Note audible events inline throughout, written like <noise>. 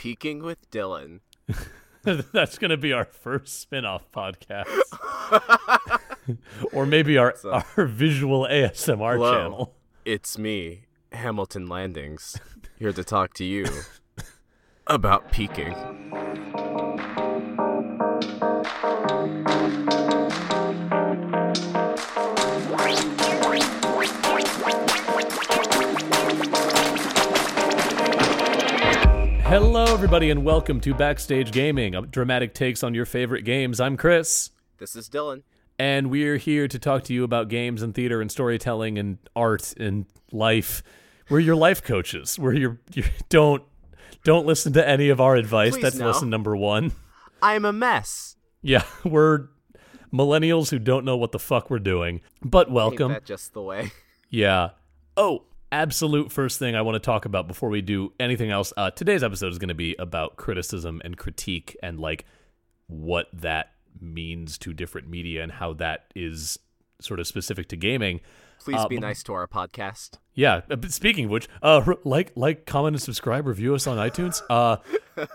Peeking with Dylan. <laughs> That's going to be our first spin-off podcast. <laughs> or maybe our our visual ASMR Hello. channel. It's me, Hamilton Landings, here to talk to you about peeking. Hello everybody and welcome to Backstage Gaming, a dramatic takes on your favorite games. I'm Chris. This is Dylan. and we're here to talk to you about games and theater and storytelling and art and life. We're your life coaches. We're your, your don't don't listen to any of our advice. Please That's no. lesson number one. I'm a mess. Yeah, <laughs> we're millennials who don't know what the fuck we're doing. But Ain't welcome. that just the way? Yeah. Oh, absolute first thing I want to talk about before we do anything else. Uh, today's episode is going to be about criticism and critique and like what that means to different media and how that is sort of specific to gaming. Please Uh, be nice to our podcast. Yeah. uh, Speaking of which, uh, like, like, comment, and subscribe. Review us on iTunes. Uh, <laughs>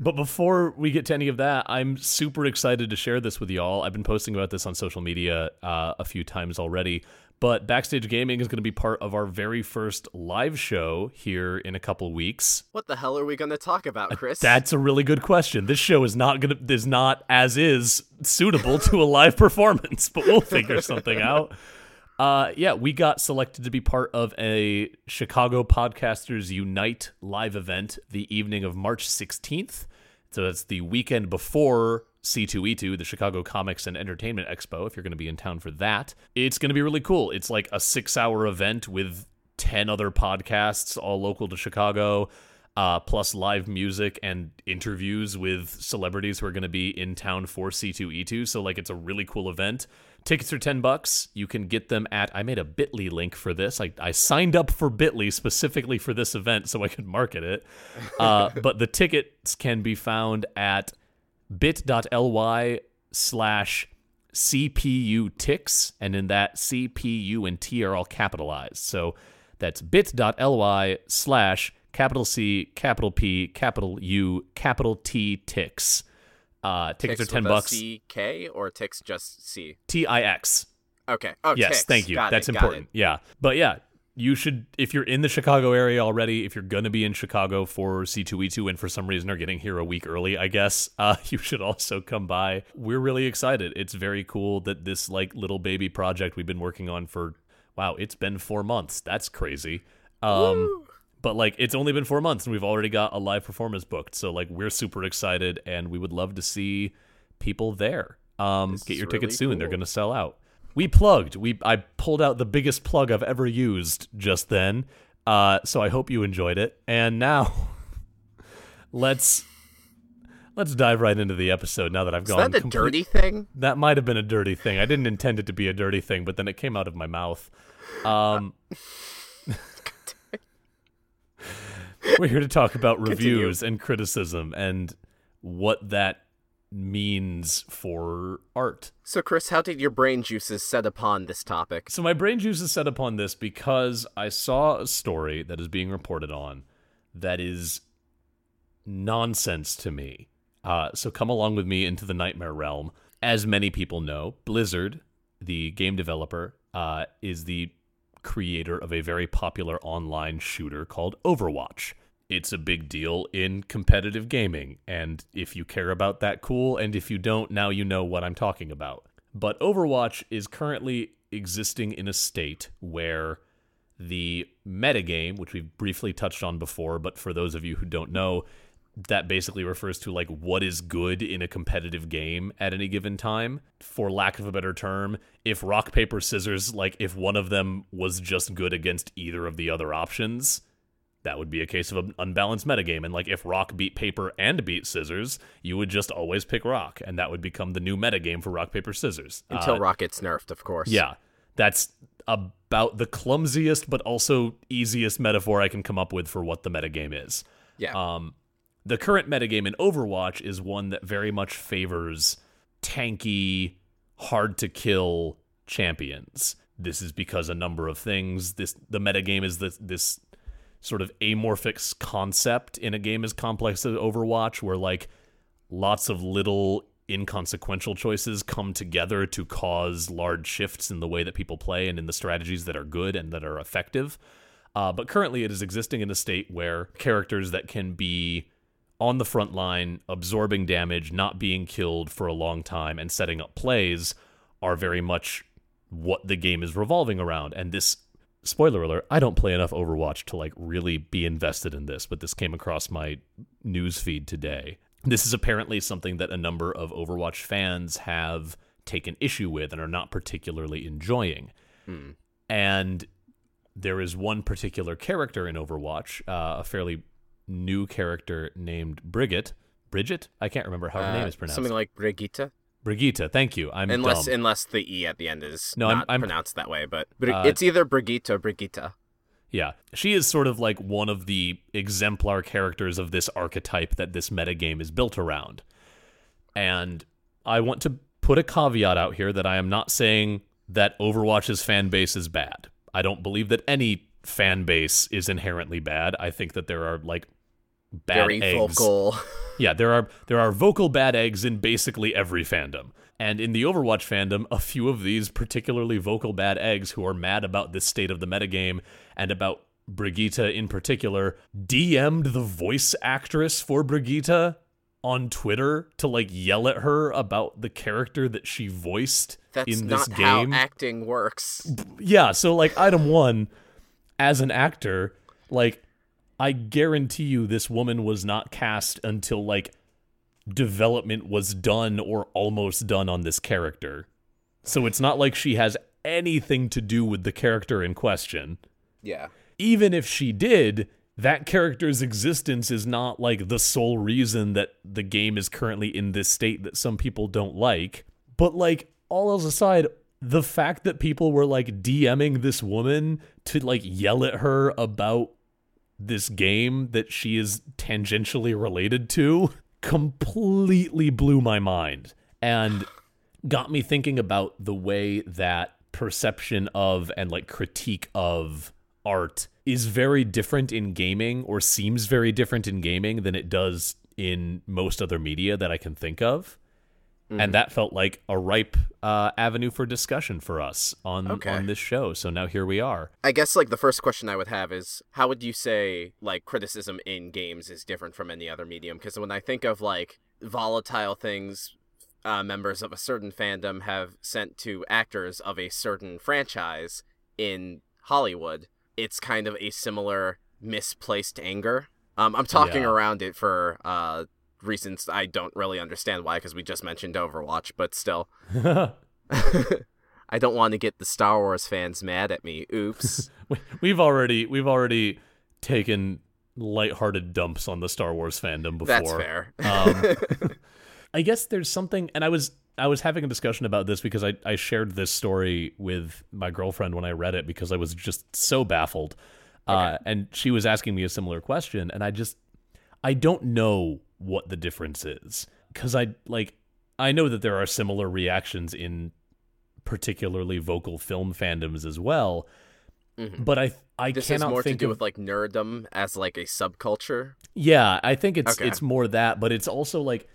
but before we get to any of that, I'm super excited to share this with y'all. I've been posting about this on social media uh, a few times already. But Backstage Gaming is going to be part of our very first live show here in a couple weeks. What the hell are we going to talk about, Chris? That's a really good question. This show is not gonna is not as is suitable to a live <laughs> performance, but we'll figure <laughs> something out. Uh, yeah, we got selected to be part of a Chicago Podcasters Unite live event the evening of March 16th. So that's the weekend before C2E2, the Chicago Comics and Entertainment Expo, if you're going to be in town for that. It's going to be really cool. It's like a six hour event with 10 other podcasts, all local to Chicago, uh, plus live music and interviews with celebrities who are going to be in town for C2E2. So, like, it's a really cool event. Tickets are 10 bucks. You can get them at, I made a bit.ly link for this. I, I signed up for bit.ly specifically for this event so I could market it. Uh, <laughs> but the tickets can be found at bit.ly slash CPU ticks, and in that CPU and T are all capitalized. So that's bit.ly slash capital C, capital P, capital U, capital T ticks. Uh, tickets Ticks are 10 with a bucks. CK or ticks just C? T I X. Okay. Oh, yes, ticks. thank you. Got That's it, important. Yeah. But yeah, you should if you're in the Chicago area already, if you're going to be in Chicago for C2E2 and for some reason are getting here a week early, I guess, <laughs> uh you should also come by. We're really excited. It's very cool that this like little baby project we've been working on for wow, it's been 4 months. That's crazy. Um but like it's only been 4 months and we've already got a live performance booked. So like we're super excited and we would love to see people there. Um get your tickets really soon. They're going to sell out. We plugged. We I pulled out the biggest plug I've ever used just then. Uh, so I hope you enjoyed it. And now <laughs> let's let's dive right into the episode. Now that I've Is gone, that a complete- dirty thing? That might have been a dirty thing. I didn't intend it to be a dirty thing, but then it came out of my mouth. Um, <laughs> we're here to talk about reviews and criticism and what that means for art. So, Chris, how did your brain juices set upon this topic? So my brain juices set upon this because I saw a story that is being reported on that is nonsense to me. Uh, so come along with me into the nightmare realm. As many people know, Blizzard, the game developer, uh, is the creator of a very popular online shooter called Overwatch. It's a big deal in competitive gaming, and if you care about that, cool, and if you don't, now you know what I'm talking about. But Overwatch is currently existing in a state where the metagame, which we've briefly touched on before, but for those of you who don't know, that basically refers to like what is good in a competitive game at any given time. For lack of a better term, if rock, paper, scissors, like if one of them was just good against either of the other options, that would be a case of an unbalanced metagame. And like if rock beat paper and beat scissors, you would just always pick rock, and that would become the new metagame for rock paper scissors Until Uh, Rock gets nerfed, of course. yeah, that's about the clumsiest but also easiest metaphor I can come up with for what the metagame is. Yeah. Um, the current metagame in Overwatch is one that very much favors tanky, hard to kill champions. This is because a number of things. This the metagame is this this sort of amorphic concept in a game as complex as Overwatch, where like lots of little inconsequential choices come together to cause large shifts in the way that people play and in the strategies that are good and that are effective. Uh, but currently, it is existing in a state where characters that can be on the front line, absorbing damage, not being killed for a long time, and setting up plays are very much what the game is revolving around. And this, spoiler alert, I don't play enough Overwatch to like really be invested in this, but this came across my news feed today. This is apparently something that a number of Overwatch fans have taken issue with and are not particularly enjoying. And there is one particular character in Overwatch, uh, a fairly new character named Brigitte. Bridget? I can't remember how her Uh, name is pronounced. Something like Brigitte. Brigitte, thank you. I'm Unless dumb. unless the E at the end is No, I'm- not I'm- pronounced that way, but, but Uh, it's either Brigitte or Brigitte. Yeah. She is sort of like one of the exemplar characters of this archetype that this metagame is built around. And I want to put a caveat out here that I am not saying that Overwatch's fan base is bad. I don't believe that any fan base is inherently bad. I think that there are like bad Very eggs. vocal. <laughs> Yeah, there are there are vocal bad eggs in basically every fandom. And in the Overwatch fandom, a few of these particularly vocal bad eggs who are mad about this state of the metagame and about Brigitte in particular DM'd the voice actress for Brigitte on Twitter to like yell at her about the character that she voiced That's in this not game. how acting works. Yeah, so like item one, as an actor, like I guarantee you this woman was not cast until like development was done or almost done on this character. So it's not like she has anything to do with the character in question. Yeah. Even if she did, that character's existence is not like the sole reason that the game is currently in this state that some people don't like. But like all else aside, the fact that people were like DMing this woman to like yell at her about this game that she is tangentially related to completely blew my mind and got me thinking about the way that perception of and like critique of art is very different in gaming or seems very different in gaming than it does in most other media that I can think of. And that felt like a ripe uh, avenue for discussion for us on Okay. on this show. So now here we are. I guess like the first question I would have is how would you say like criticism in games is different from any other medium? Because when I think of like volatile things uh, members of a certain fandom have sent to actors of a certain franchise in Hollywood, it's kind of a similar misplaced anger. Um, I'm talking Yeah. around it for uh, reasons I don't really understand why, because we just mentioned Overwatch, but still. <laughs> <laughs> I don't want to get the Star Wars fans mad at me. Oops. <laughs> We- we've already we've already taken lighthearted dumps on the Star Wars fandom before. That's fair. Um, I guess there's something, and I was I was having a discussion about this because I I shared this story with my girlfriend when I read it because I was just so baffled, uh, and she was asking me a similar question, and I just I don't know what the difference is because I like I know that there are similar reactions in particularly vocal film fandoms as well, but I I Mm-hmm. this is cannot more to think do of with like nerddom as like a subculture. yeah, I think it's Okay. it's more that, but it's also like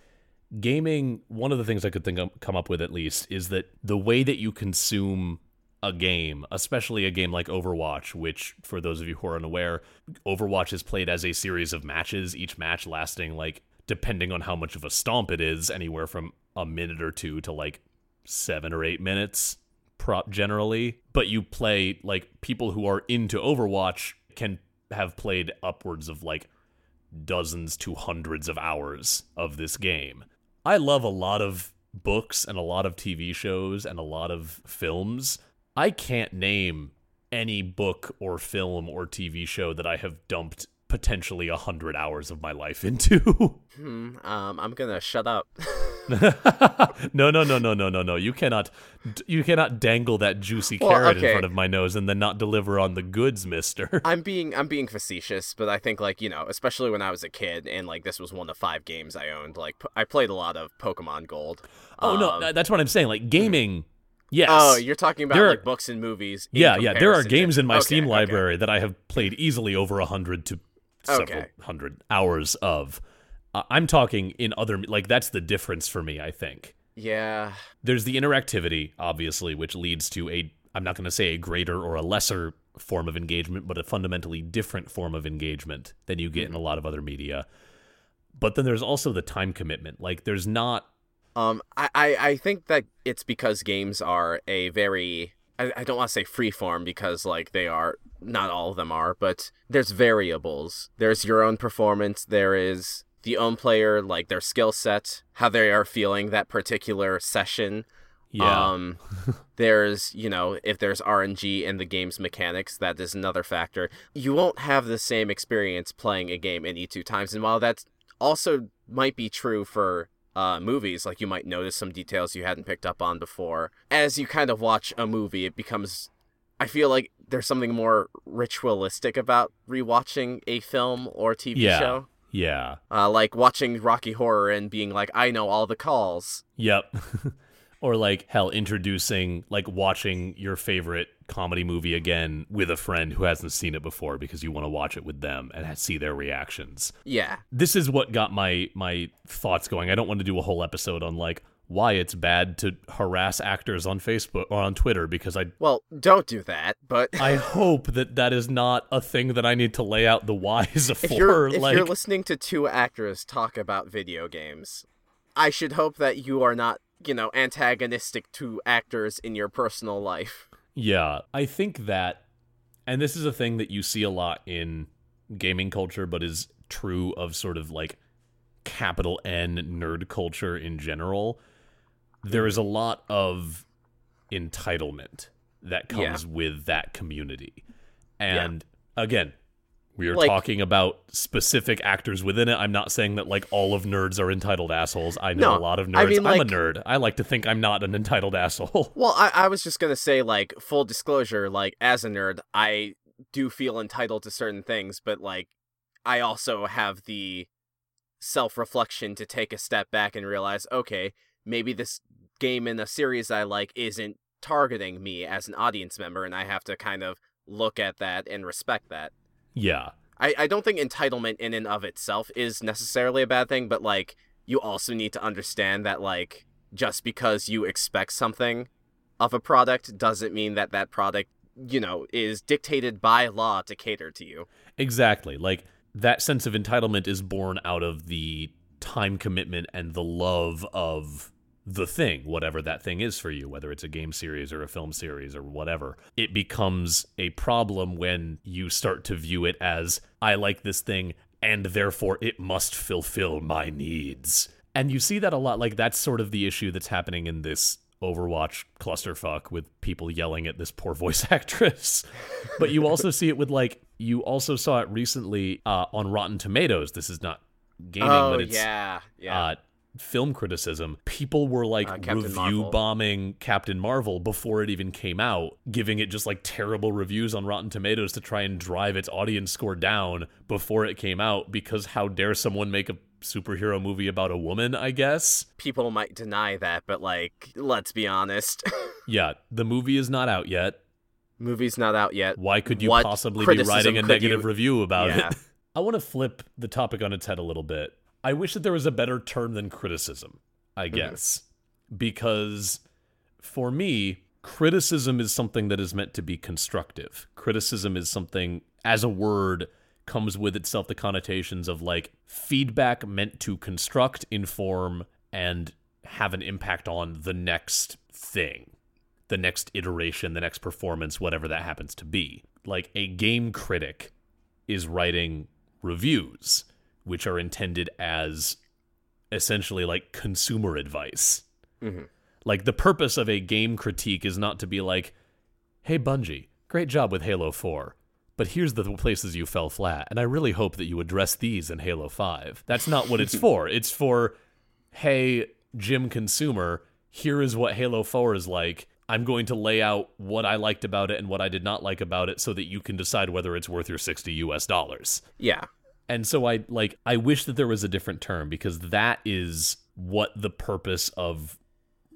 gaming. One of the things I could think of, come up with at least is that the way that you consume a game, especially a game like Overwatch, which for those of you who are unaware, Overwatch is played as a series of matches, each match lasting like depending on how much of a stomp it is, anywhere from a minute or two to like seven or eight minutes prop generally. But you play like people who are into overwatch can have played upwards of like dozens to hundreds of hours of this game. I love a lot of books and a lot of tv shows and a lot of films. I can't name any book or film or tv show that i have dumped potentially a hundred hours of my life into. <laughs> Hmm, um, I'm gonna shut up. <laughs> no, no, no, no, no, no, no. You cannot, you cannot dangle that juicy Well, carrot okay. in front of my nose and then not deliver on the goods, Mister. <laughs> I'm being I'm being facetious, but I think like you know, especially when I was a kid and like this was one of five games I owned. Like I played a lot of Pokemon Gold. Oh no, Um, tha- that's what I'm saying. Like gaming, yes. Oh, you're talking about are- like books and movies. yeah, yeah. There are games in my Okay, Steam okay. library that I have played easily over a hundred to several Okay. hundred hours of. Uh, I'm talking in other like that's the difference for me. I think Yeah, there's the interactivity, obviously, which leads to a I'm not going to say a greater or a lesser form of engagement, but a fundamentally different form of engagement than you get in a lot of other media. But then there's also the time commitment. Like there's not Um, I, I, I think that it's because games are a very I, I don't want to say freeform because like they are not all of them are, but there's variables. There's your own performance. There is the own player, like their skill set, how they are feeling that particular session. yeah. Um, <laughs> there's, you know, if there's RNG in the game's mechanics, that is another factor. You won't have the same experience playing a game any two times. And while that's also might be true for uh, movies, like you might notice some details you hadn't picked up on before. As you kind of watch a movie, it becomes. I feel like there's something more ritualistic about rewatching a film or TV Yeah. show. yeah. Uh, like watching Rocky Horror and being like, I know all the calls. Yep. <laughs> or like hell introducing like watching your favorite comedy movie again with a friend who hasn't seen it before because you want to watch it with them and see their reactions. Yeah. This is what got my my thoughts going. I don't want to do a whole episode on like why it's bad to harass actors on Facebook or on Twitter because I Well, don't do that, but I <laughs> hope that that is not a thing that I need to lay out the whys if for you're if like you're listening to two actors talk about video games, I should hope that you are not, you know, antagonistic to actors in your personal life. Yeah, I think that, and this is a thing that you see a lot in gaming culture, but is true of sort of like capital N nerd culture in general. There is a lot of entitlement that Yeah. comes with that community. And again, we are Like- talking about specific actors within it. I'm not saying that like all of nerds are entitled assholes. I know No, a lot of nerds. I mean, I'm a nerd. I like to think I'm not an entitled <laughs> asshole. Well, I, I was just gonna say, like, full disclosure, like, as a nerd, I do feel entitled to certain things, but like, I also have the self reflection to take a step back and realize, okay, maybe this game in a series I like isn't targeting me as an audience member, and I have to kind of look at that and respect that. Yeah. I, I don't think entitlement in and of itself is necessarily a bad thing, but like you also need to understand that like just because you expect something of a product doesn't mean that that product, you know, is dictated by law to cater to you. Exactly. Like that sense of entitlement is born out of the time commitment and the love of the thing, whatever that thing is for you, whether it's a game series or a film series or whatever. It becomes a problem when you start to view it as I like this thing and therefore it must fulfill my needs. And you see that a lot like that's sort of the issue that's happening in this Overwatch clusterfuck with people yelling at this poor voice <laughs> actress. but you also see it with like you also saw it recently uh, on Rotten Tomatoes. This is not gaming, oh but it's yeah, yeah. uh, film criticism. People were like Uh, review Marvel. bombing Captain Marvel before it even came out, giving it just like terrible reviews on Rotten Tomatoes to try and drive its audience score down before it came out. Because how dare someone make a superhero movie about a woman? I guess. People might deny that, but like, let's be honest. <laughs> Yeah, the movie is not out yet. Movie's not out yet. Why could you What possibly be writing a negative you- review about Yeah. it? <laughs> I want to flip the topic on its head a little bit. I wish that there was a better term than criticism, I Mm-hmm. guess. Because for me, criticism is something that is meant to be constructive. Criticism is something, as a word, comes with itself the connotations of like feedback meant to construct, inform, and have an impact on the next thing the next iteration, the next performance, whatever that happens to be. Like a game critic is writing reviews, which are intended as essentially like consumer advice. Mhm. Like the purpose of a game critique is not to be like, hey, Bungie, great job with Halo 4. but here's the places you fell flat, and I really hope that you address these in Halo 5. That's not what it's <laughs> for. It's for, hey, Jim consumer, here is what Halo 4 is like. I'm going to lay out what I liked about it and what I did not like about it so that you can decide whether it's worth your 60 US dollars. Yeah. And so I like I wish that there was a different term because that is what the purpose of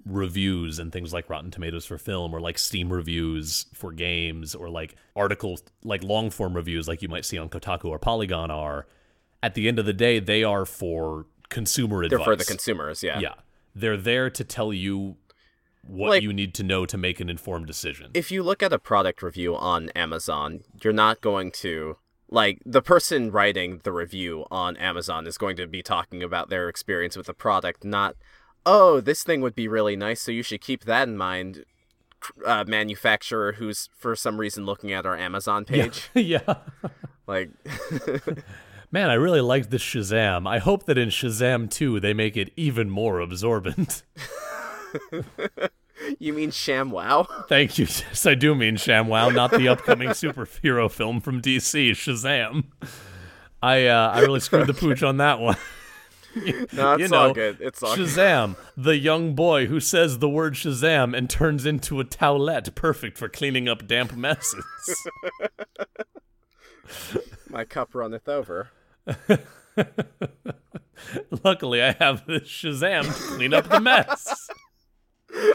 reviews and things like Rotten Tomatoes for film or like Steam reviews for games or like articles like long form reviews like you might see on Kotaku or Polygon are at the end of the day they are for consumer advice. They're for the consumers, yeah. Yeah. They're there to tell you what Like- you need to know to make an informed decision. If you look at a product review on Amazon, you're not going to like the person writing the review on Amazon is going to be talking about their experience with the product, not oh, this thing would be really nice, so you should keep that in mind. Uh, manufacturer who's for some reason looking at our Amazon page, <laughs> yeah. like <laughs> Man, I really liked this Shazam. I hope that in Shazam 2 they make it even more absorbent. <laughs> you mean ShamWow? <laughs> Thank you. Yes, I do mean ShamWow, not the upcoming <laughs> superhero film from DC, Shazam. I uh, I really screwed the <laughs> pooch on that one. No, it's you know, all good. It's all good. Shazam, the young boy who says the word Shazam and turns into a towelette, perfect for cleaning up damp messes. My cup runneth over. Luckily, I have this Shazam to clean up the mess.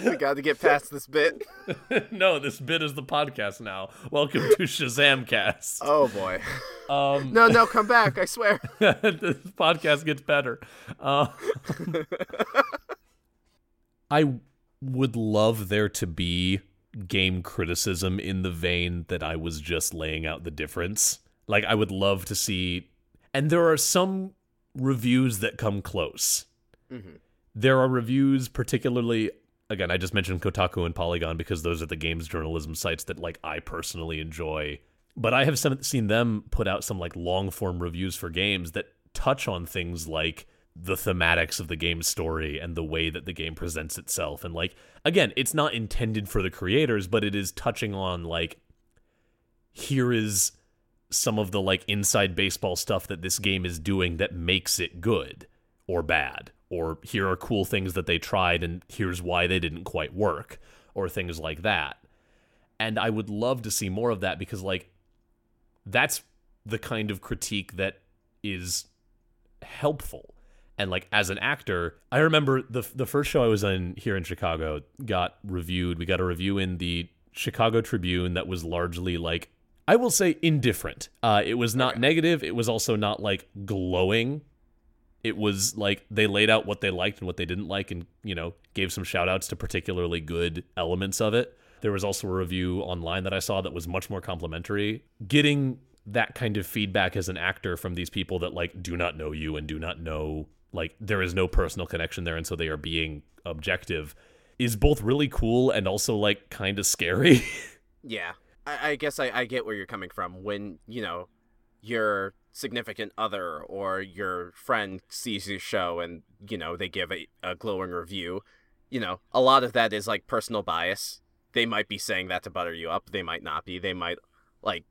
<laughs> we got to get past this bit. <laughs> no, this bit is the podcast now. Welcome to Shazam Cast. Oh boy. Um, <laughs> No, no, come back! I swear. this podcast gets better. Uh, I would love there to be game criticism in the vein that I was just laying out the difference. Like, I would love to see, and there are some reviews that come close. There are reviews, particularly. Again, I just mentioned Kotaku and Polygon because those are the games journalism sites that like I personally enjoy but I have some, seen them put out some like long form reviews for games that touch on things like the thematics of the game's story and the way that the game presents itself. And like, again, it's not intended for the creators, but it is touching on like, here is some of the like inside baseball stuff that this game is doing that makes it good or bad. Or here are cool things that they tried and here's why they didn't quite work, or things like that. And I would love to see more of that because, like, that's the kind of critique that is helpful. And like as an actor, I remember the the first show I was in here in Chicago got reviewed. We got a review in the Chicago Tribune that was largely like I will say indifferent. Uh, it was not negative. It was also not like glowing. It was like they laid out what they liked and what they didn't like, and you know gave some shout outs to particularly good elements of it. There was also a review online that I saw that was much more complimentary. Getting that kind of feedback as an actor from these people that like do not know you and do not know like there is no personal connection there and so they are being objective is both really cool and also like kind of scary. <laughs> Yeah, I, I guess I, I get where you're coming from when you know your significant other or your friend sees your show and you know they give a, a glowing review. You know, a lot of that is like personal bias. They might be saying that to butter you up. They might not be. They might like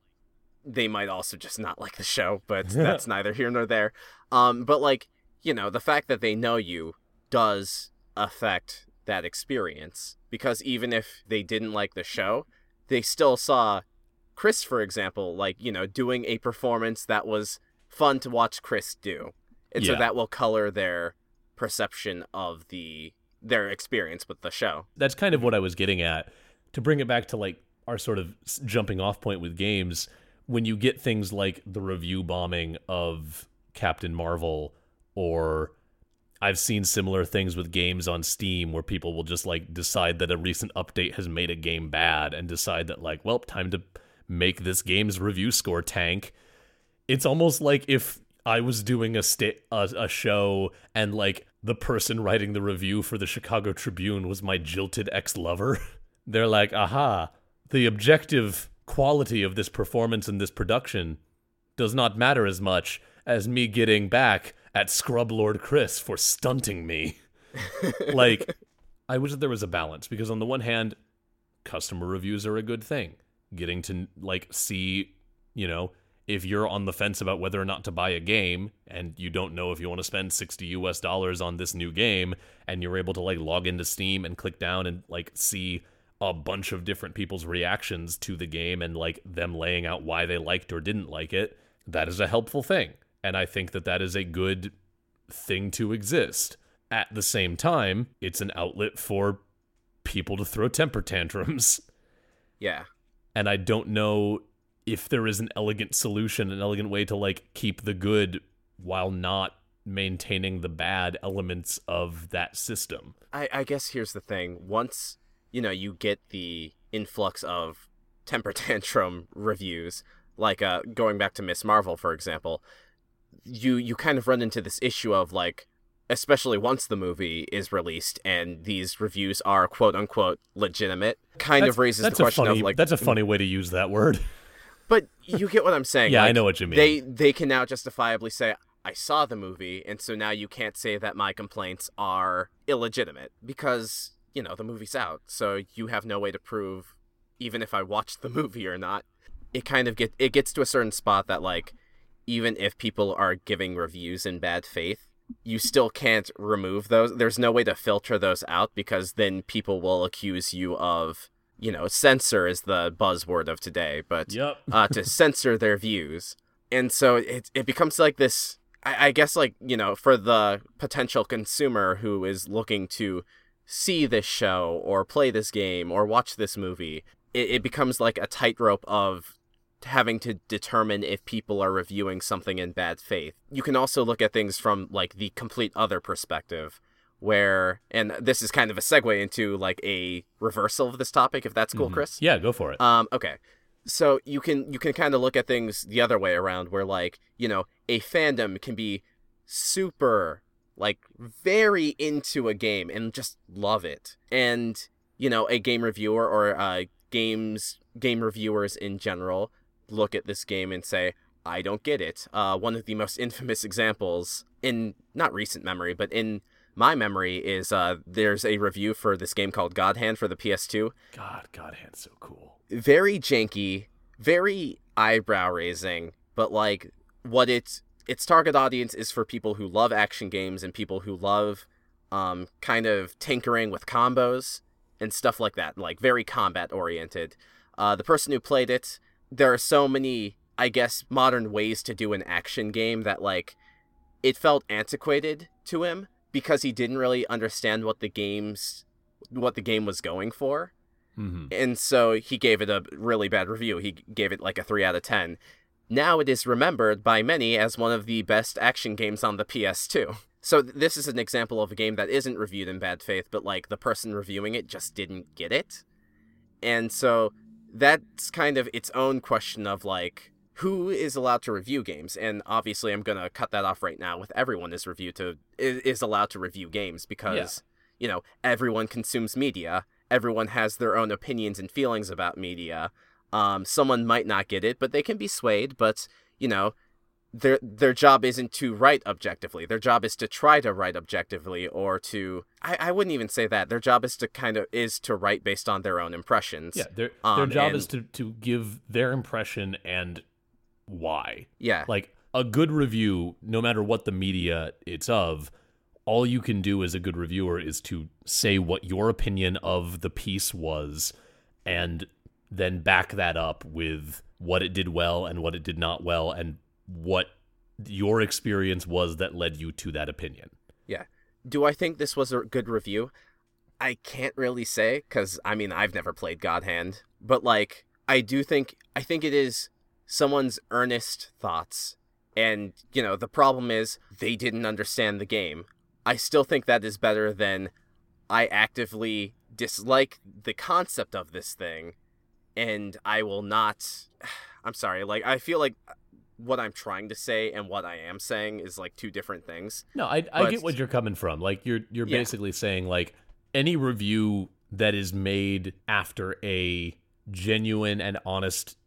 they might also just not like the show, but <laughs> that's neither here nor there. Um, but like you know, the fact that they know you does affect that experience because even if they didn't like the show, they still saw Chris, for example, like you know, doing a performance that was fun to watch Chris do, and so that will color their perception of the their experience with the show. that's kind of what I was getting at. To bring it back to like our sort of jumping off point with games, when you get things like the review bombing of Captain Marvel, or I've seen similar things with games on Steam where people will just like decide that a recent update has made a game bad and decide that like, well, time to make this game's review score tank. It's almost like if I was doing a sta- a, a show and like the person writing the review for the Chicago Tribune was my jilted ex-lover. <laughs> They're like, "Aha, the objective quality of this performance and this production does not matter as much as me getting back at Scrub Lord Chris for stunting me." <laughs> like I wish that there was a balance because on the one hand, customer reviews are a good thing. Getting to like see You know, if you're on the fence about whether or not to buy a game and you don't know if you want to spend 60 US dollars on this new game and you're able to like log into Steam and click down and like see a bunch of different people's reactions to the game and like them laying out why they liked or didn't like it, that is a helpful thing. And I think that that is a good thing to exist. At the same time, it's an outlet for people to throw temper tantrums. Yeah. And I don't know if there is an elegant solution, an elegant way to like keep the good while not maintaining the bad elements of that system. I, I guess here's the thing. Once, you know, you get the influx of temper <laughs> tantrum reviews, like uh going back to Miss Marvel, for example, you you kind of run into this issue of like especially once the movie is released and these reviews are quote unquote legitimate, kind That's- of raises the question funny, of like that's a funny way to use that word. But you get what I'm saying. <laughs> Yeah, I know what you mean. They they can now justifiably say I saw the movie, and so now you can't say that my complaints are illegitimate because you know the movie's out, so you have no way to prove even if I watched the <laughs> movie or not. It kind of get it gets to a certain spot that like even if people are giving reviews in bad faith, you still can't remove those. There's no way to filter those out because then people will accuse you of you know censor is the buzzword of today, but Yep. uh, to <laughs> censor their views. And so it it becomes like this. I, I guess like you know for the potential consumer who is looking to see this show or play this game or watch this movie, it, it becomes like a tightrope of having to determine if people are reviewing something in bad faith. You can also look at things from like the complete other perspective where and this is kind of a segue into like a reversal of this topic if that's cool Chris. Yeah, go for it. Um, okay. So you can you can kind of look at things the other way around where like, you know, a fandom can be super like very into a game and just love it. And, you know, a game reviewer or uh games game reviewers in general look at this game and say, I don't get it. Uh, one of the most <laughs> infamous examples in not recent memory, but in my memory is uh, there's a review for this game called God Hand for the PS2 God, God hand's so cool. very janky, very eyebrow raising, but like what its its target audience is for people who love action games and people who love um kind of tinkering with combos and stuff like that, like very combat oriented. Uh the person who played it, there are so many I guess modern ways to do an action game that like it felt antiquated to him because he didn't really understand what the game's what the game was going for hmm and so he gave it a really bad review. He gave it like a 3 out of 10. Now it is remembered by many as one of the best action games on the PS2. So th- this is an example of a game that isn't reviewed in bad faith, but like the person reviewing it just didn't get it. And so that's kind of its own question of like who is allowed to review games and obviously i'm going to cut that off right now with everyone is reviewed to is, is allowed to review games because you know everyone consumes media everyone has their own opinions and feelings about media um, someone might not get it but they can be swayed but you know their their job isn't to write objectively. Their job is to try to write objectively or to I, I wouldn't even say that. Their job is to kind of is to write based on their own impressions Yeah, their their Um, job is to to give their impression and why. yeah. Like a good review, no matter what the media it's of, all you can do as a good reviewer is to say what your opinion of the piece was and then back that up with what it did well and what it did not well and what your experience was that led you to that opinion. Yeah. Do I think this was a good review? I can't really say cuz I mean I've never played God Hand, but like I do think I think it is someone's earnest thoughts. And, you know, the problem is they didn't understand the game. I still think that is better than I actively dislike the concept of this thing and I will not <sighs> I'm sorry, like I feel like what I'm trying to say and what I am saying is like two different things. No, I I But- get what you're coming from. Like you're you're Yeah. basically saying like any review that is made after a genuine and honest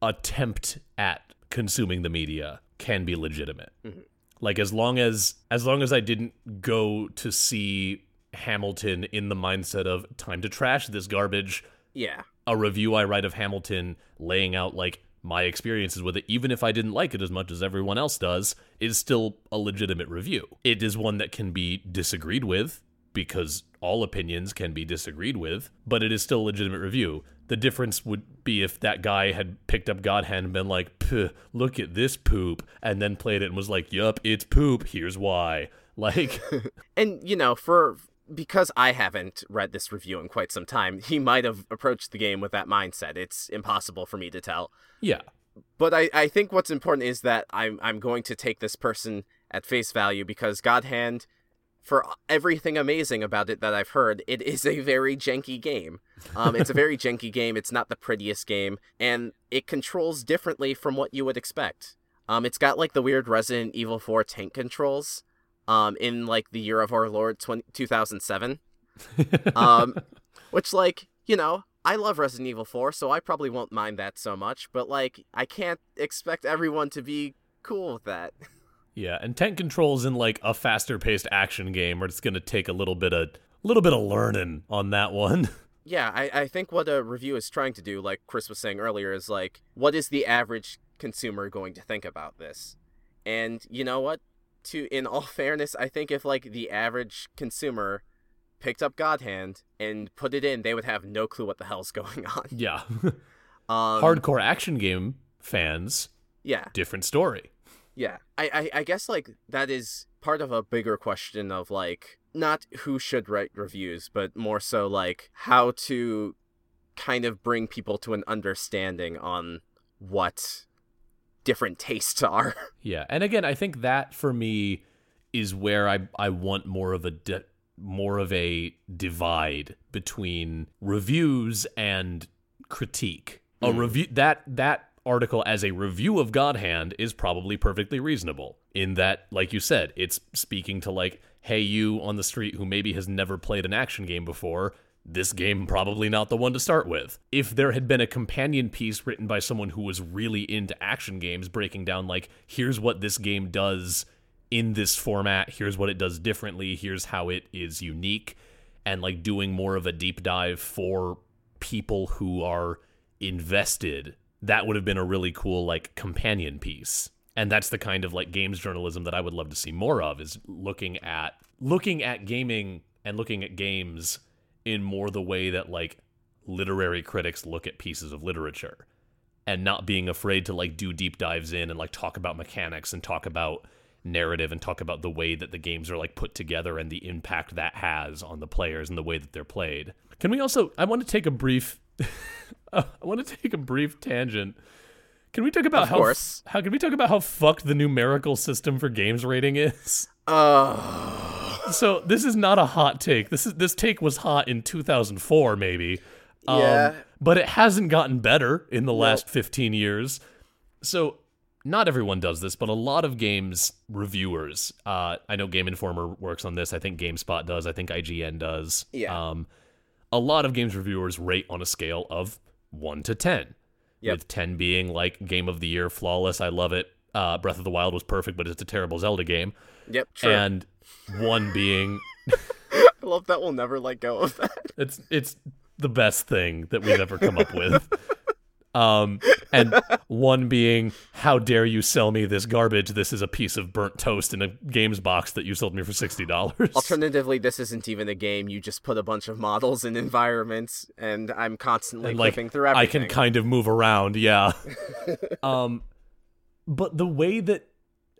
attempt at consuming the media can be legitimate. Mhm. Like as long as as long as I didn't go to see Hamilton in the mindset of time to trash this garbage, Yeah. a review I write of Hamilton laying out like my experiences with it, even if I didn't like it as much as everyone else does, is still a legitimate review. It is one that can be disagreed with because all opinions can be disagreed with, but it is still a legitimate review. The difference would be if that guy had picked up God Hand and been like, look at this poop, and then played it and was like, yup, it's poop, here's why. Like, <laughs> and you know, for because I haven't read this review in quite some time, he might have approached the game with that mindset. It's impossible for me to tell. Yeah. But I, I think what's important is that I'm I'm going to take this person at face value because God Hand for everything amazing about it that I've heard, it is a very janky game. Um, it's a very <laughs> janky game. It's not the prettiest game, and it controls differently from what you would expect. Um, it's got like the weird Resident Evil 4 tank controls, um, in like the year of our Lord 20- 2007. <laughs> um, which like you know I love Resident Evil 4, so I probably won't mind that so much. But like I can't expect everyone to be cool with that. Yeah, and tank controls in like a faster paced action game where it's gonna take a little bit of a little bit of learning on that one. <laughs> Yeah, I, I think what a review is trying to do, like Chris was saying earlier, is like, what is the average consumer going to think about this? And you know what? To in all <laughs> fairness, I think if like the average consumer picked up God Hand and put it in, they would have no clue what the hell's <laughs> going on. Yeah. <laughs> Um, Hardcore action game fans, yeah, different story. Yeah, I, I, I guess like that is part of a bigger question of like not who should write reviews, but more so like how to kind of bring people to an understanding on what different tastes are. <laughs> Yeah, and again, I think that for me is where I I want more of a di- more of a divide between reviews and critique. A Mm. review that that article as a review of God Hand is probably perfectly reasonable in that like you said, it's speaking to like hey you on the street who maybe has never played an action game before, this game probably not the one to start with. If there had been a companion piece written by someone who was really into action games breaking down like here's what this game does in this format, here's what it does differently, here's how it is unique and like doing more of a deep dive for people who are invested that would have been a really cool like companion piece and that's the kind of like games journalism that i would love to see more of is looking at looking at gaming and looking at games in more the way that like literary critics look at pieces of literature and not being afraid to like do deep dives in and like talk about mechanics and talk about narrative and talk about the way that the games are like put together and the impact that has on the players and the way that they're played. Can we also I want to take a brief <laughs> I want to take a brief tangent. Can we talk about Of how course. how can we talk about how fucked the numerical system for games rating is? Uh, So this is not a hot take. This is this take was hot in 2004 maybe. Um, Yeah. but it hasn't gotten better in the last 15 years. So not everyone does this, but a lot of games reviewers. Uh, I know Game Informer works on this. I think GameSpot does. I think IGN does. Yeah. Um, a lot of games reviewers rate on a scale of one to ten, Yep. with ten being like game of the year, flawless. I love it. Uh, Breath of the Wild was perfect, but it's a terrible Zelda game. yep, true. And one being <laughs> I love that we'll never let go of that. it's it's the best thing that we've ever come up with. Um, and one being, how dare you sell me this garbage? This is a piece of burnt toast in a games box that you sold me for sixty dollars. Alternatively, this isn't even a game. You just put a bunch of models in environments, and I'm constantly and like flipping through everything. I can kind of move around, yeah. <laughs> um, but the way that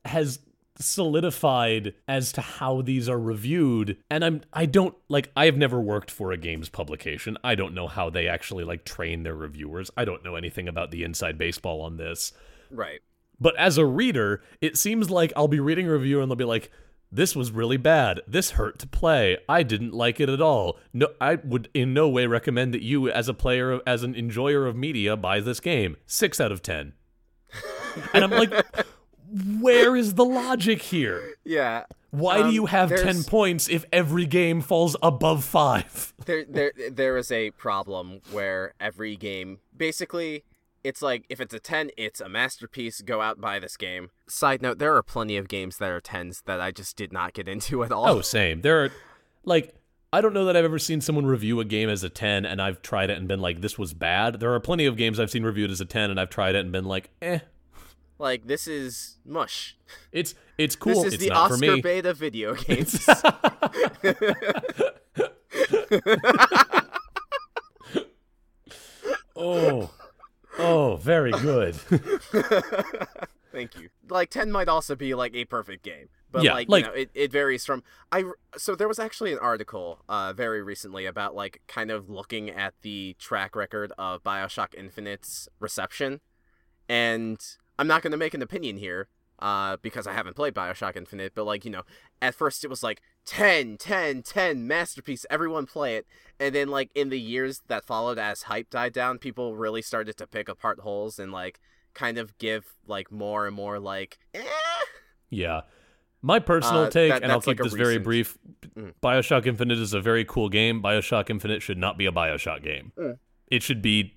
has solidified as to how these are reviewed and i'm i don't like i've never worked for a games publication. I don't know how they actually like train their reviewers. I don't know anything about the inside baseball on this. Right. but as a reader it seems like i'll be reading a review and they'll be like this was really bad. This hurt to play. I didn't like it at all. No i would in no way recommend that you as a player as an enjoyer of media buy this game. 6 out of 10 <laughs> and i'm like where is the logic here Yeah. why do Um, you have 10 points if every game falls above 5 <laughs> there there there is a problem where every game basically it's like if it's a 10 it's a masterpiece go out and buy this game side note there are plenty of games that are 10s that i just did not get into at all oh same there are like I don't know that I've ever seen someone review a game as a 10 and I've tried it and been like, this was bad. There are plenty of games I've seen reviewed as a 10 and I've tried it and been like, eh. Like this is mush. It's it's cool. This is it's the not Oscar of video <laughs> games. <laughs> oh. Oh, very good. <laughs> Thank you. Like ten might also be like a perfect game, but Yeah, like, like- you know, it, it varies from. I so there was actually an article uh very recently about like kind of looking at the track record of Bioshock Infinite's reception, and I'm not going to make an opinion here. Uh, because I haven't played Bioshock Infinite, but like, you know, at first it was like 10, 10, 10, masterpiece, everyone play it. And then, like, in the years that followed as hype died down, people really started to pick apart holes and, like, kind of give, like, more and more, like, eh. yeah. My personal Uh, take, that- and I'll keep like this very brief Mm. Bioshock Infinite is a very cool game. Bioshock Infinite should not be a Bioshock game. Mm. It should be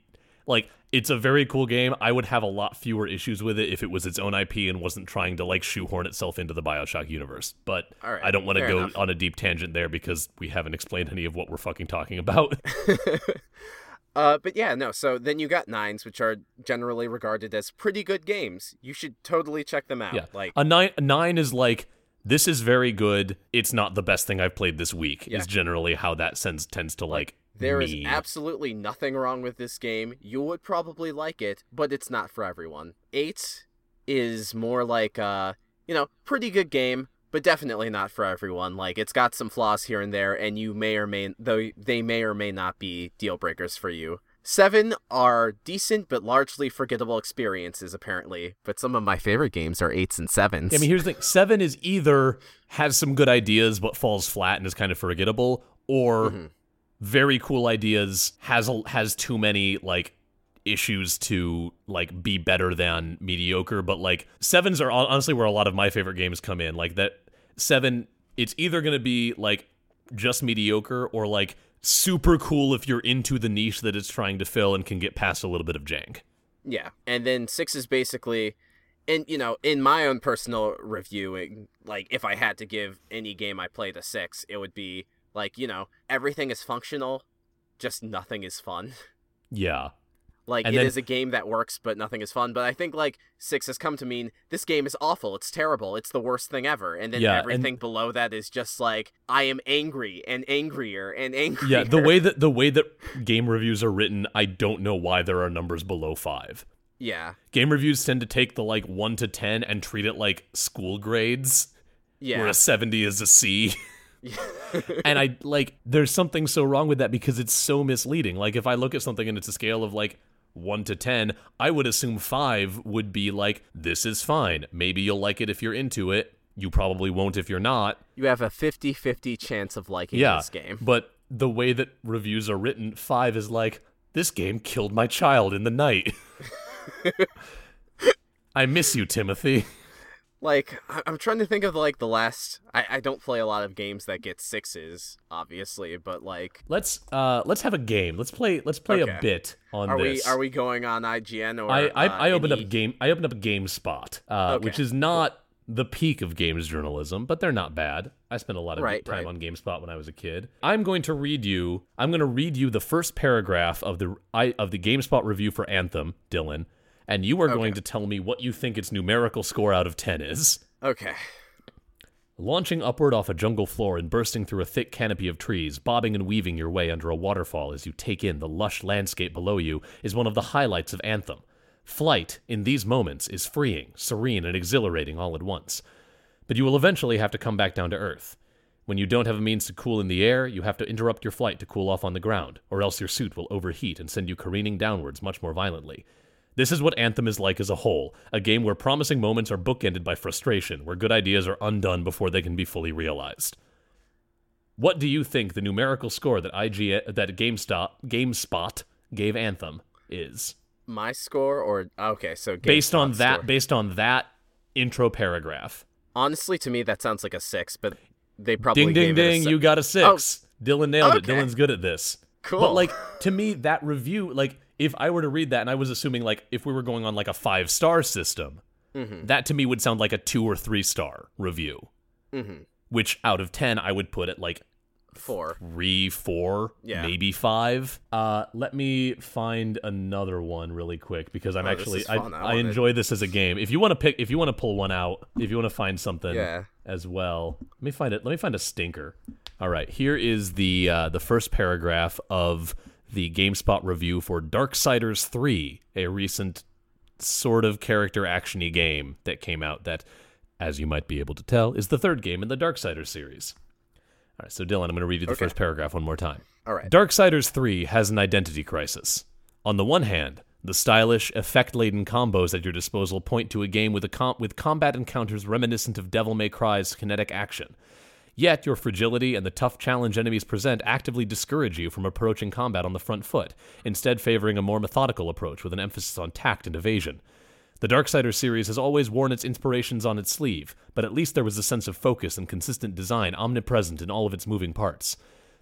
like it's a very cool game. I would have a lot fewer issues with it if it was its own IP and wasn't trying to like shoehorn itself into the Bioshock universe. But right, I don't want to go enough. on a deep tangent there because we haven't explained any of what we're fucking talking about. <laughs> <laughs> uh, but yeah, no. So then you got nines, which are generally regarded as pretty good games. You should totally check them out. yeah, Like, a nine. A nine is like this is very good. It's not the best thing I've played this week. Yeah. Is generally how that sends tends to like. There is me. absolutely nothing wrong with this game. You would probably like it, but it's not for everyone. 8 is more like uh, you know, pretty good game, but definitely not for everyone. Like it's got some flaws here and there and you may or may though they may or may not be deal breakers for you. 7 are decent but largely forgettable experiences apparently, but some of my favorite games are 8s and 7s. I mean, here's the thing: seven is either has some good ideas but falls flat and is kind of forgettable, or Mhm. Very cool ideas has has too many like issues to like be better than mediocre. But like sevens are honestly where a lot of my favorite games come in. Like that seven, it's either gonna be like just mediocre or like super cool if you're into the niche that it's trying to fill and can get past a little bit of jank. Yeah, and then six is basically, and you know, in my own personal reviewing, like if I had to give any game I played a six, it would be like you know everything is functional, just nothing is fun. <laughs> Yeah. Like And it is then- a game that works, but nothing is fun. But I think like six has come to mean this game is awful. It's terrible. It's the worst thing ever. And then Yeah, and- everything below that is just like I am angry and angrier and angrier. <laughs> Yeah, the way that the way that game reviews are written, I don't know why there are numbers below 5. yeah, Game reviews tend to take the like 1 to 10 and treat it like school grades, where a 70 is a C. <laughs> <laughs> and I like there's something so wrong with that because it's so misleading. Like if I look at something and it's a scale of like 1 to 10, I would assume 5 would be like this is fine. Maybe you'll like it if you're into it. You probably won't if you're not. you have a 50-50 chance of liking yeah, this game. But the way that reviews are written, five is like, this game killed my child in the night. <laughs> I miss you, Timothy. <laughs> like i'm trying to think of like the last I, I don't play a lot of games that get sixes obviously but like Let's uh let's have a game. Let's play let's play Okay. a bit on are this. we are we going on ign or I I, uh, I opened any- up game I opened up GameSpot, uh, Okay, which is not the peak of games journalism, but they're not bad. I spent a lot of Right, time right. on GameSpot when I was a kid. I'm going to read you. I'm going to read you the first paragraph of the I, of the GameSpot review for Anthem, Dylan, and you are going to tell me what you think its numerical score out of 10 is. okay Launching upward off a jungle floor and bursting through a thick canopy of trees, bobbing and weaving your way under a waterfall as you take in the lush landscape below you is one of the highlights of Anthem. Flight, in these moments, is freeing, serene, and exhilarating all at once. But you will eventually have to come back down to Earth. When you don't have a means to cool in the air, you have to interrupt your flight to cool off on the ground, or else your suit will overheat and send you careening downwards much more violently. This is what Anthem is like as a whole a game where promising moments are bookended by frustration, where good ideas are undone before they can be fully realized. What do you think the numerical score that IG that GameStop GameSpot gave Anthem is? my score or okay so Based on that score. based on that intro paragraph. honestly to me that sounds like a six but they probably Ding ding gave it a ding, you got a 6. Dylan nailed it. Dylan's good at this. cool But like to me that review like if I were to read that and I was assuming like if we were going on like a 5 star system, Mhm. that to me would sound like a 2 or 3 star review. Mhm. Which out of 10 I would put at like Four. three, four, Yeah. maybe five. Uh, let me find another one really quick because I'm Oh, actually I. I I enjoy this as a game. If you want to pick, if you want to pull one out, if you want to find something Yeah. as well, let me find it. Let me find a stinker. All right, here is the uh, the first paragraph of the GameSpot review for Darksiders 3, a recent sort of character actiony game that came out that, as you might be able to tell, is the third game in the Darksiders series. All right, so Dylan, I'm going to read you the Okay. first paragraph one more time. All right. Darksiders 3 has an identity crisis. On the one hand, the stylish, effect-laden combos at your disposal point to a game with a com- with combat encounters reminiscent of Devil May Cry's kinetic action. Yet, your fragility and the tough challenge enemies present actively discourage you from approaching combat on the front foot, instead favoring a more methodical approach with an emphasis on tact and evasion. The Darksiders series has always worn its inspirations on its sleeve, but at least there was a sense of focus and consistent design omnipresent in all of its moving parts.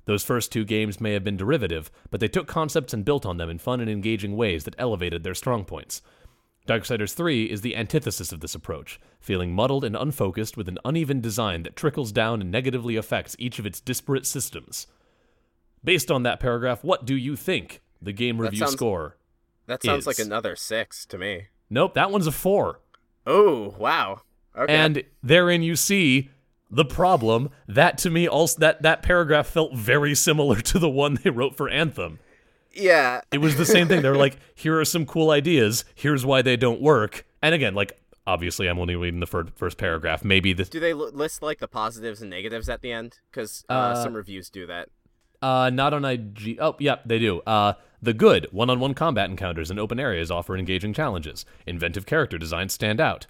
Those first two games may have been derivative, but they took concepts and built on them in fun and engaging ways that elevated their strong points. Darksiders 3 is the antithesis of this approach, feeling muddled and unfocused with an uneven design that trickles down and negatively affects each of its disparate systems. Based on that paragraph, what do you think the game review sounds- score? That sounds like another six to me. Nope, that one's a 4. Oh wow. Okay. And therein you see the problem. That to me also that that paragraph felt very similar <laughs> to the one they wrote for Anthem. Yeah. It was the same thing. They were like, <laughs> here are some cool ideas. Here's why they don't work. And again, like obviously I'm only reading the fir- first paragraph. Maybe the Do they l- list like the positives and negatives at the end? Because uh, Uh, some reviews do that. Uh, not on IG. Oh, yep, they do. Uh, the good one-on-one combat encounters in open areas offer engaging challenges. Inventive character designs stand out.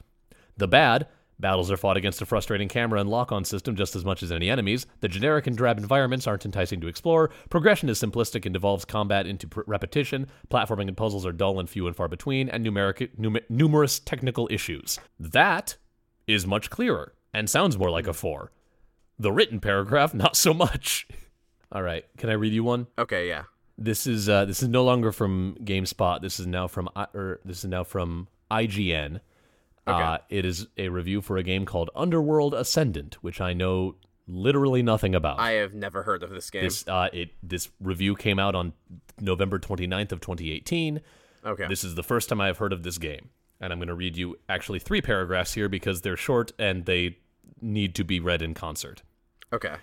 The bad battles are fought against a frustrating camera and lock-on system just as much as any enemies. The generic and drab environments aren't enticing to explore. Progression is simplistic and devolves combat into pr- repetition. Platforming and puzzles are dull and few and far between, and numeric num- numerous technical issues. That is much clearer and sounds more like a four. The written paragraph, not so much. <laughs> All right, can I read you one? Okay. Yeah. This is uh, this is no longer from GameSpot. This is now from I- or this is now from IGN. Uh, it is a review for a game called Underworld Ascendant, which I know literally nothing about. I have never heard of this game. this uh, it this review came out on November 29th of 2018. okay. This is the first time I have heard of this game, and I'm going to read you actually three paragraphs here because they're short and they need to be read in concert. okay.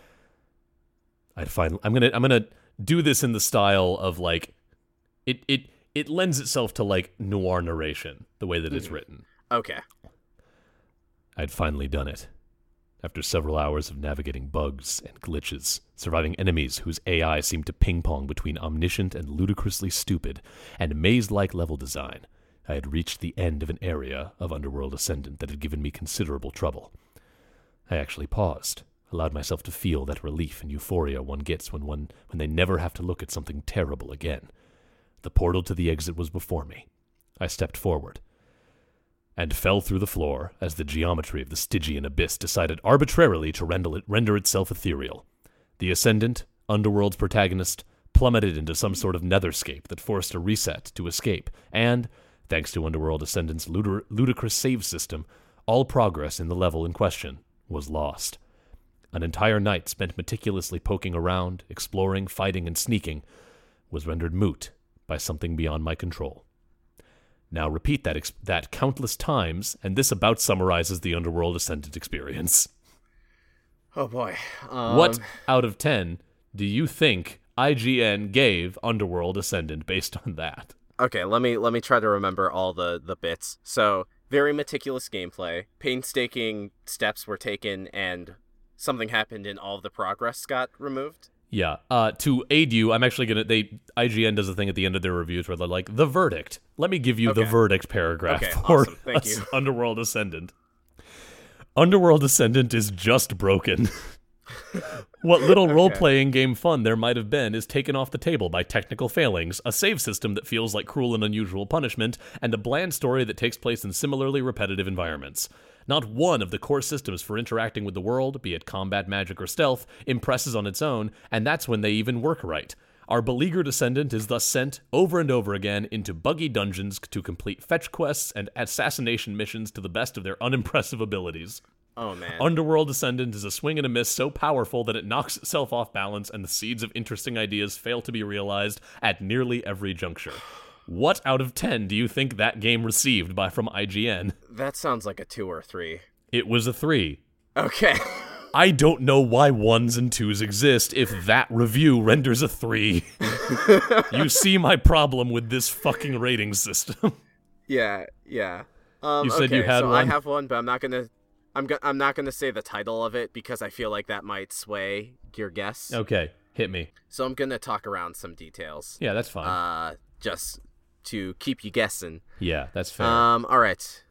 I'd find I'm gonna I'm gonna do this in the style of like it it it lends itself to like noir narration the way that it's written. Okay. I'd finally done it. After several hours of navigating bugs and glitches, surviving enemies whose AI seemed to ping pong between omniscient and ludicrously stupid, and maze like level design, I had reached the end of an area of Underworld Ascendant that had given me considerable trouble. I actually paused, allowed myself to feel that relief and euphoria one gets when one when they never have to look at something terrible again. The portal to the exit was before me. I stepped forward and fell through the floor as the geometry of the Stygian abyss decided arbitrarily to render, it, render itself ethereal. The ascendant, Underworld's protagonist, plummeted into some sort of netherscape that forced a reset to escape, and, thanks to Underworld Ascendant's ludicrous save system, all progress in the level in question was lost. An entire night spent meticulously poking around, exploring, fighting, and sneaking was rendered moot by something beyond my control. Now repeat that ex- that countless times, and this about summarizes the Underworld Ascendant experience. Oh boy. Um, what out of 10 do you think IGN gave Underworld Ascendant based on that? Okay, let me let me try to remember all the the bits. So, very meticulous gameplay, painstaking steps were taken and something happened and all the progress got removed. Yeah. Uh, to aid you, I'm actually gonna. They IGN does a thing at the end of their reviews where they're like, "The verdict." Let me give you the verdict paragraph Okay, for awesome. Thank you. <laughs> Underworld Ascendant. Underworld Ascendant is just broken. <laughs> what little <laughs> role playing game fun there might have been is taken off the table by technical failings, a save system that feels like cruel and unusual punishment, and a bland story that takes place in similarly repetitive environments. Not one of the core systems for interacting with the world, be it combat, magic, or stealth, impresses on its own, and that's when they even work right. Our beleaguered ascendant is thus sent over and over again into buggy dungeons to complete fetch quests and assassination missions to the best of their unimpressive abilities. Oh man. Underworld Descendant is a swing and a miss so powerful that it knocks itself off balance and the seeds of interesting ideas fail to be realized at nearly every juncture. What out of 10 do you think that game received by from IGN? that sounds like a two or three. It was a 3. Okay. I don't know why ones and twos exist if that review renders a 3. <laughs> you see my problem with this fucking rating system. yeah, yeah. Um, You said you okay, had so I have one, but I'm not gonna. I'm go- I'm not gonna say the title of it because I feel like that might sway your guess. okay, hit me. So I'm gonna talk around some details. Yeah, that's fine. Uh, just to keep you guessing. yeah, that's fair. Um, all right.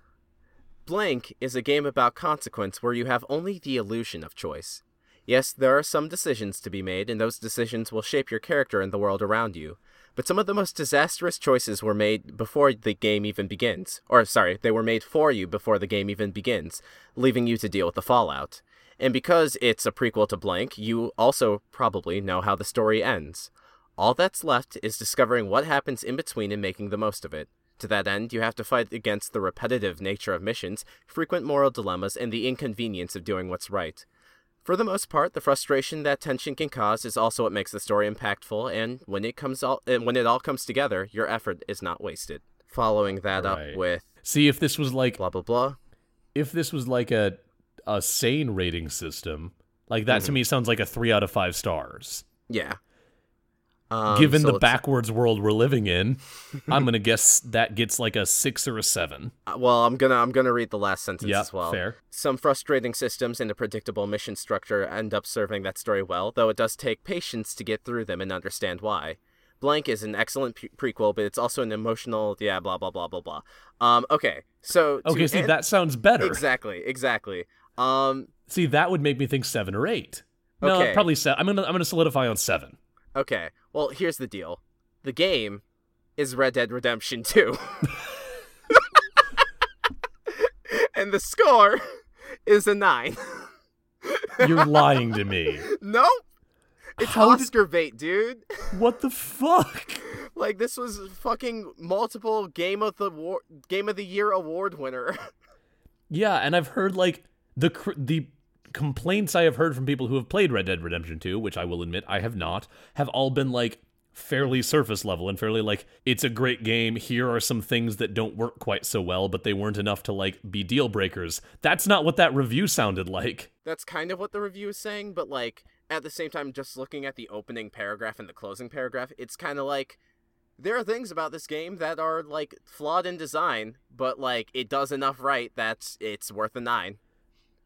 Blank is a game about consequence where you have only the illusion of choice. Yes, there are some decisions to be made, and those decisions will shape your character and the world around you. But some of the most disastrous choices were made before the game even begins. Or, sorry, they were made for you before the game even begins, leaving you to deal with the fallout. And because it's a prequel to Blank, you also probably know how the story ends. All that's left is discovering what happens in between and making the most of it. To that end, you have to fight against the repetitive nature of missions, frequent moral dilemmas, and the inconvenience of doing what's right. For the most part, the frustration that tension can cause is also what makes the story impactful, and when it comes all and when it all comes together, your effort is not wasted. Following that Right. up with See if this was like blah blah blah. if this was like a a sane rating system, like that Mm-hmm. to me sounds like a 3 out of 5 stars. Yeah. Um, Given so the backwards world we're living in, I'm going to guess that gets like a 6 or a 7. <laughs> uh, well, I'm gonna I'm gonna read the last sentence Yep, as well. fair. Some frustrating systems and a predictable mission structure end up serving that story well, though it does take patience to get through them and understand why. Blank is an excellent pre- prequel, but it's also an emotional, yeah, blah blah blah blah blah. Um, okay, so Okay, see an- that sounds better. exactly, exactly. Um, See, that would make me think 7 or 8. No, Okay. probably 7. I'm going to I'm to solidify on 7. Okay. Well, here's the deal. The game is Red Dead Redemption 2. <laughs> and the score is a 9. You're <laughs> lying to me. nope. It's How did- Oscar bait, dude. What the fuck? <laughs> Like this was fucking multiple game of the war- game of the year award winner. Yeah, and I've heard like the cr- the complaints I have heard from people who have played Red Dead Redemption 2, which I will admit I have not, have all been like fairly surface level and fairly like it's a great game. Here are some things that don't work quite so well, but they weren't enough to like be deal breakers. That's not what that review sounded like. That's kind of what the review is saying, but like at the same time just looking at the opening paragraph and the closing paragraph, it's kind of like there are things about this game that are like flawed in design, but like it does enough right that it's worth a 9.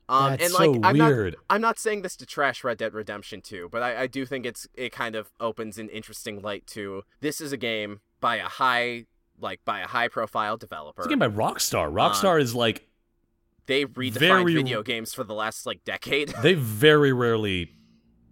Um, That's and like so I'm weird. not I'm not saying this to trash Red Dead Redemption 2, but I, I do think it's it kind of opens an interesting light to this is a game by a high like by a high profile developer. It's a game by Rockstar. Rockstar is like they redefined very- video games for the last like decade. <laughs> they <laughs> very rarely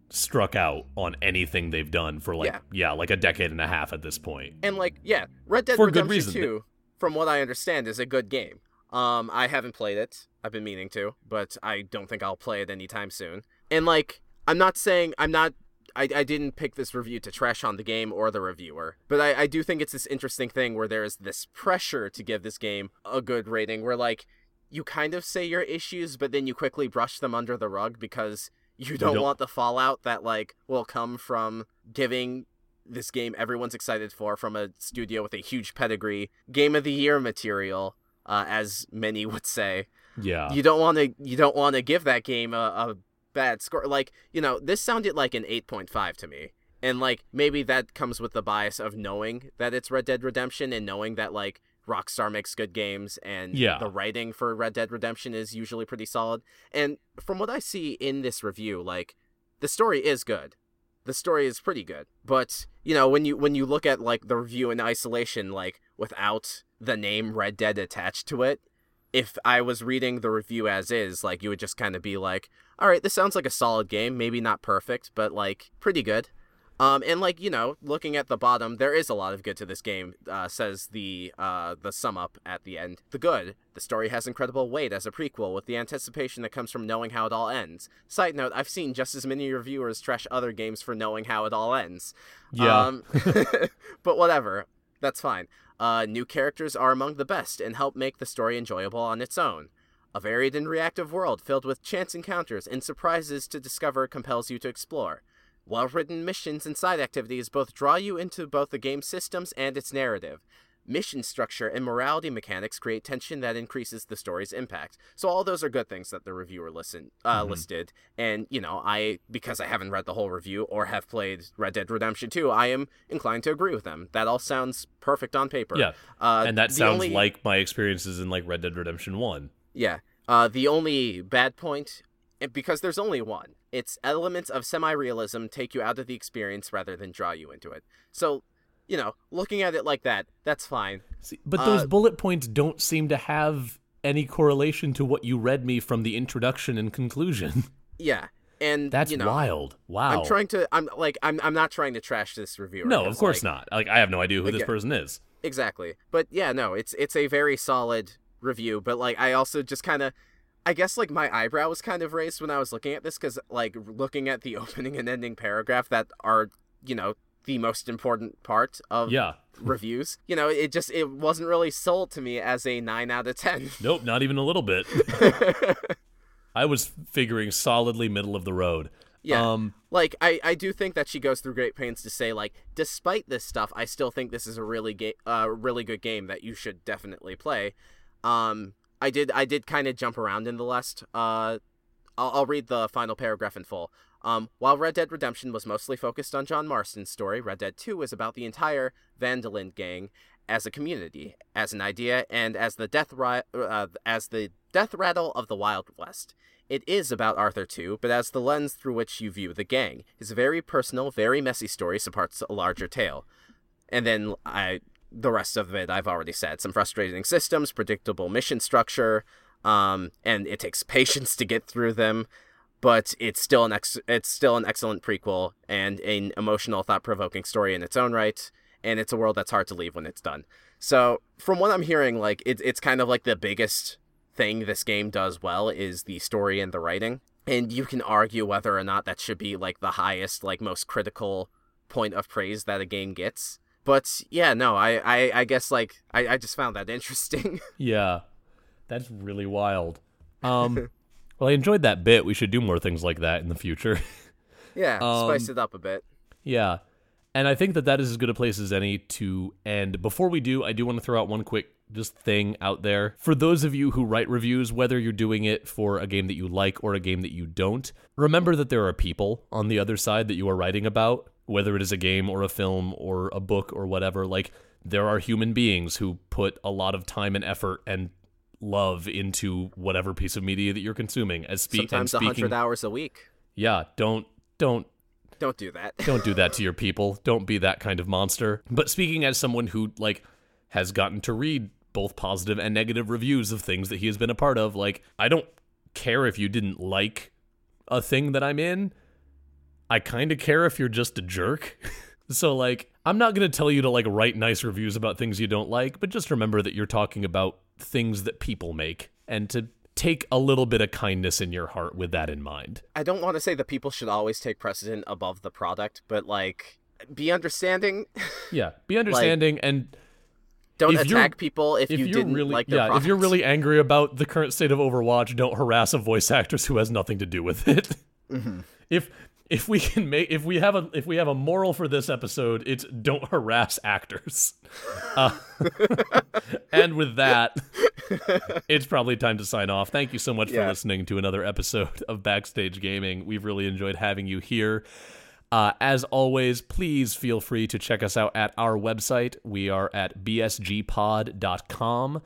struck out on anything they've done for like Yeah. yeah, like a decade and a half at this point. and like yeah, Red Dead For Redemption reason. 2, from what I understand, is a good game. Um, I haven't played it. I've been meaning to, but I don't think I'll play it anytime soon. And like, I'm not saying I'm not. I, I didn't pick this review to trash on the game or the reviewer, but I, I do think it's this interesting thing where there is this pressure to give this game a good rating, where like you kind of say your issues, but then you quickly brush them under the rug because you don't, don't- want the fallout that like will come from giving this game everyone's excited for from a studio with a huge pedigree, game of the year material, uh, as many would say. Yeah. You don't want to you don't want to give that game a, a bad score. Like you know, this sounded like an eight point five to me, and like maybe that comes with the bias of knowing that it's Red Dead Redemption and knowing that like Rockstar makes good games and Yeah. the writing for Red Dead Redemption is usually pretty solid. And from what I see in this review, like the story is good. The story is pretty good. But, you know, when you when you look at like the review in isolation like without the name Red Dead attached to it, if I was reading the review as is, like you would just kind of be like, "All right, this sounds like a solid game, maybe not perfect, but like pretty good." Um, and like you know, looking at the bottom, there is a lot of good to this game. Uh, says the uh, the sum up at the end. The good. The story has incredible weight as a prequel, with the anticipation that comes from knowing how it all ends. Side note: I've seen just as many reviewers trash other games for knowing how it all ends. Yeah. Um, <laughs> but whatever. That's fine. Uh, new characters are among the best and help make the story enjoyable on its own. A varied and reactive world filled with chance encounters and surprises to discover compels you to explore. Well written missions and side activities both draw you into both the game's systems and its narrative. Mission structure and morality mechanics create tension that increases the story's impact. So all those are good things that the reviewer listen uh, Mhm. listed. And you know, I because I haven't read the whole review or have played Red Dead Redemption 2, I am inclined to agree with them. That all sounds perfect on paper. Yeah. uh, and that sounds only- like my experiences in like Red Dead Redemption 1. Yeah. Uh, the only bad point, because there's only one, it's elements of semi realism take you out of the experience rather than draw you into it. So, you know, looking at it like that, that's fine. See, but those Uh, bullet points don't seem to have any correlation to what you read me from the introduction and conclusion. <laughs> Yeah. And That's you know, wild. Wow. I'm trying to I'm like I'm I'm not trying to trash this reviewer. no, of course like, not. Like I have no idea who this Again- person is. Exactly. But yeah, no, it's it's a very solid review, but like I also just kind of I guess like my eyebrow was kind of raised when I was looking at this cuz like looking at the <laughs> opening and ending paragraph that are, you know, the most important part of Yeah. <laughs> reviews. You know, it just it wasn't really sold to me as a 9 out of 10. <laughs> Nope, not even a little bit. <laughs> I was figuring solidly middle of the road. yeah. Um like I, I do think that she goes through great pains to say like despite this stuff i still think this is a really ga- uh, really good game that you should definitely play um i did i did kind of jump around in the list uh I'll, I'll read the final paragraph in full um, while Red Dead Redemption was mostly focused on John Marston's story, Red Dead 2 is about the entire Van der Linde gang as a community, as an idea, and as the death ri- uh, as the death rattle of the Wild West. It is about Arthur too, but as the lens through which you view the gang. His very personal, very messy story supports a larger tale. And then I the rest of it I've already said. Some frustrating systems, predictable mission structure, um, and it takes patience to get through them. But it's still an ex- it's still an excellent prequel and an emotional, thought-provoking story in its own right. And it's a world that's hard to leave when it's done. So from what I'm hearing, like it, it's kind of like the biggest thing this game does well is the story and the writing. And you can argue whether or not that should be like the highest, like most critical point of praise that a game gets. But yeah, no, I, I, I guess like I, I just found that <laughs> interesting. yeah. That's really wild. <laughs> Um well I enjoyed that bit. We should do more things like that in the future. <laughs> yeah, Um, spice it up a bit. Yeah. And I think that that is as good a place as any to end. Before we do, I do want to throw out one quick just thing out there. For those of you who write reviews, whether you're doing it for a game that you like or a game that you don't, remember that there are people on the other side that you are writing about, whether it is a game or a film or a book or whatever. Like, there are human beings who put a lot of time and effort and love into whatever piece of media that you're consuming. As spe- Sometimes a speaking, hundred hours a week. yeah, don't don't Don't do that. don't do that <laughs> to your people. Don't be that kind of monster. But speaking as someone who like has gotten to read both positive and negative reviews of things that he has been a part of, like I don't care if you didn't like a thing that I'm in. I kind of care if you're just a jerk. <laughs> so like I'm not going to tell you to like write nice reviews about things you don't like, but just remember that you're talking about things that people make and to take a little bit of kindness in your heart with that in mind. I don't want to say that people should always take precedent above the product, but like be understanding. <laughs> Yeah, be understanding and Don't attack people if, if you didn't really like yeah, if you're really angry about the current state of Overwatch, don't harass a voice actress who has nothing to do with it. Mm-hmm. If if we can make if we have a if we have a moral for this episode, it's don't harass actors. Uh, <laughs> and with that, it's probably time to sign off. Thank you so much for listening to another episode of Backstage Gaming. We've really enjoyed having you here. Uh, as always, please feel free to check us out at our website. We are at bsgpod.com.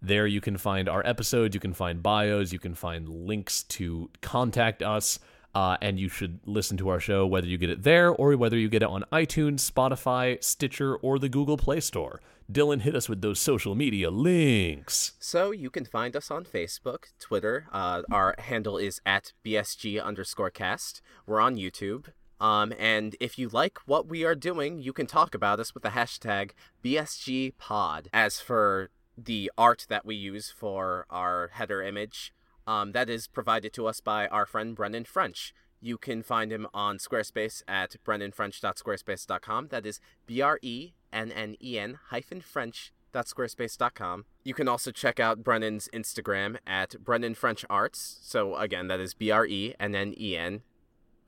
There you can find our episodes, you can find bios, you can find links to contact us, uh, and you should listen to our show whether you get it there or whether you get it on iTunes, Spotify, Stitcher, or the Google Play Store. Dylan, hit us with those social media links. So you can find us on Facebook, Twitter. Uh, our handle is at bsg underscore cast. We're on YouTube. Um, and if you like what we are doing, you can talk about us with the hashtag BSGPod. As for the art that we use for our header image, um, that is provided to us by our friend Brendan French. You can find him on Squarespace at brennenfrench.squarespace.com. That is B R E N N E N hyphen French.squarespace.com. You can also check out Brennen's Instagram at Brennen French Arts. So again, that is B R E N N E N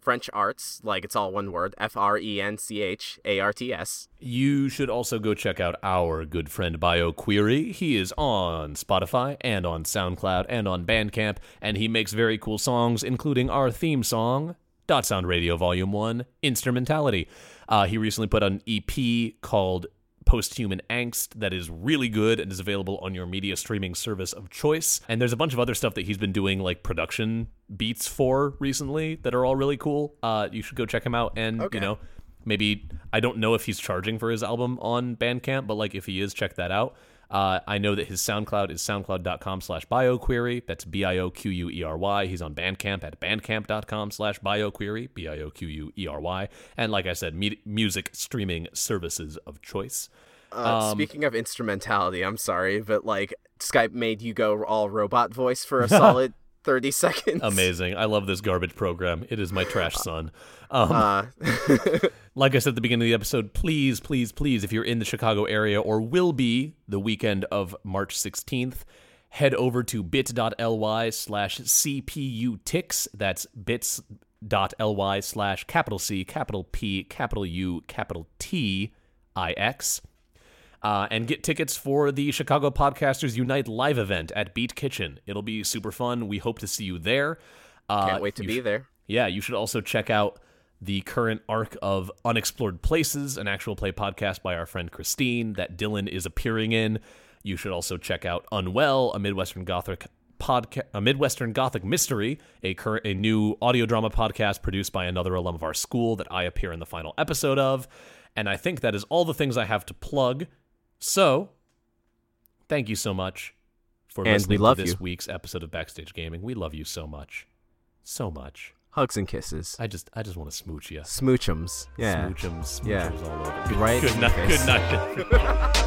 French Arts, like it's all one word, F R E N C H A R T S. You should also go check out our good friend BioQuery. He is on Spotify and on SoundCloud and on Bandcamp, and he makes very cool songs, including our theme song, Dot Sound Radio Volume 1, Instrumentality. Uh, he recently put an EP called Posthuman Angst that is really good and is available on your media streaming service of choice. And there's a bunch of other stuff that he's been doing like production beats for recently that are all really cool. Uh, you should go check him out and, Okay. you know, maybe I don't know if he's charging for his album on Bandcamp, but like if he is, check that out. Uh, I know that his SoundCloud is soundcloud.com slash bioquery. That's B-I-O-Q-U-E-R-Y. He's on Bandcamp at bandcamp.com slash bioquery, B-I-O-Q-U-E-R-Y. And like I said, me- music streaming services of choice. Uh, Um, speaking of instrumentality, I'm sorry, but like Skype made you go all robot voice for a <laughs> solid 30 <laughs> seconds. Amazing. I love this garbage program. It is my trash son. Um, Uh, <laughs> like I said at the beginning of the episode, please, please, please, if you're in the Chicago area or will be the weekend of March 16th, head over to bit.ly slash CPUTix. That's bits.ly slash capital C, capital P, capital U, capital T, I X. Uh, and get tickets for the Chicago Podcasters Unite live event at Beat Kitchen. It'll be super fun. We hope to see you there. Uh, can't wait to be sh- there. yeah, you should also check out the current arc of Unexplored Places, an actual play podcast by our friend Christine that Dylan is appearing in. You should also check out Unwell, a Midwestern Gothic podcast, a Midwestern Gothic mystery, a current a new audio drama podcast produced by another alum of our school that I appear in the final episode of. And I think that is all the things I have to plug. So, thank you so much for And listening to this you. week's episode of Backstage Gaming. We love you so much. So much. Hugs and kisses. I just I just want to smooch you. Smoochums. Yeah. Smoochums. smooch Yeah. all over. Good, Right good night. Good night. <laughs>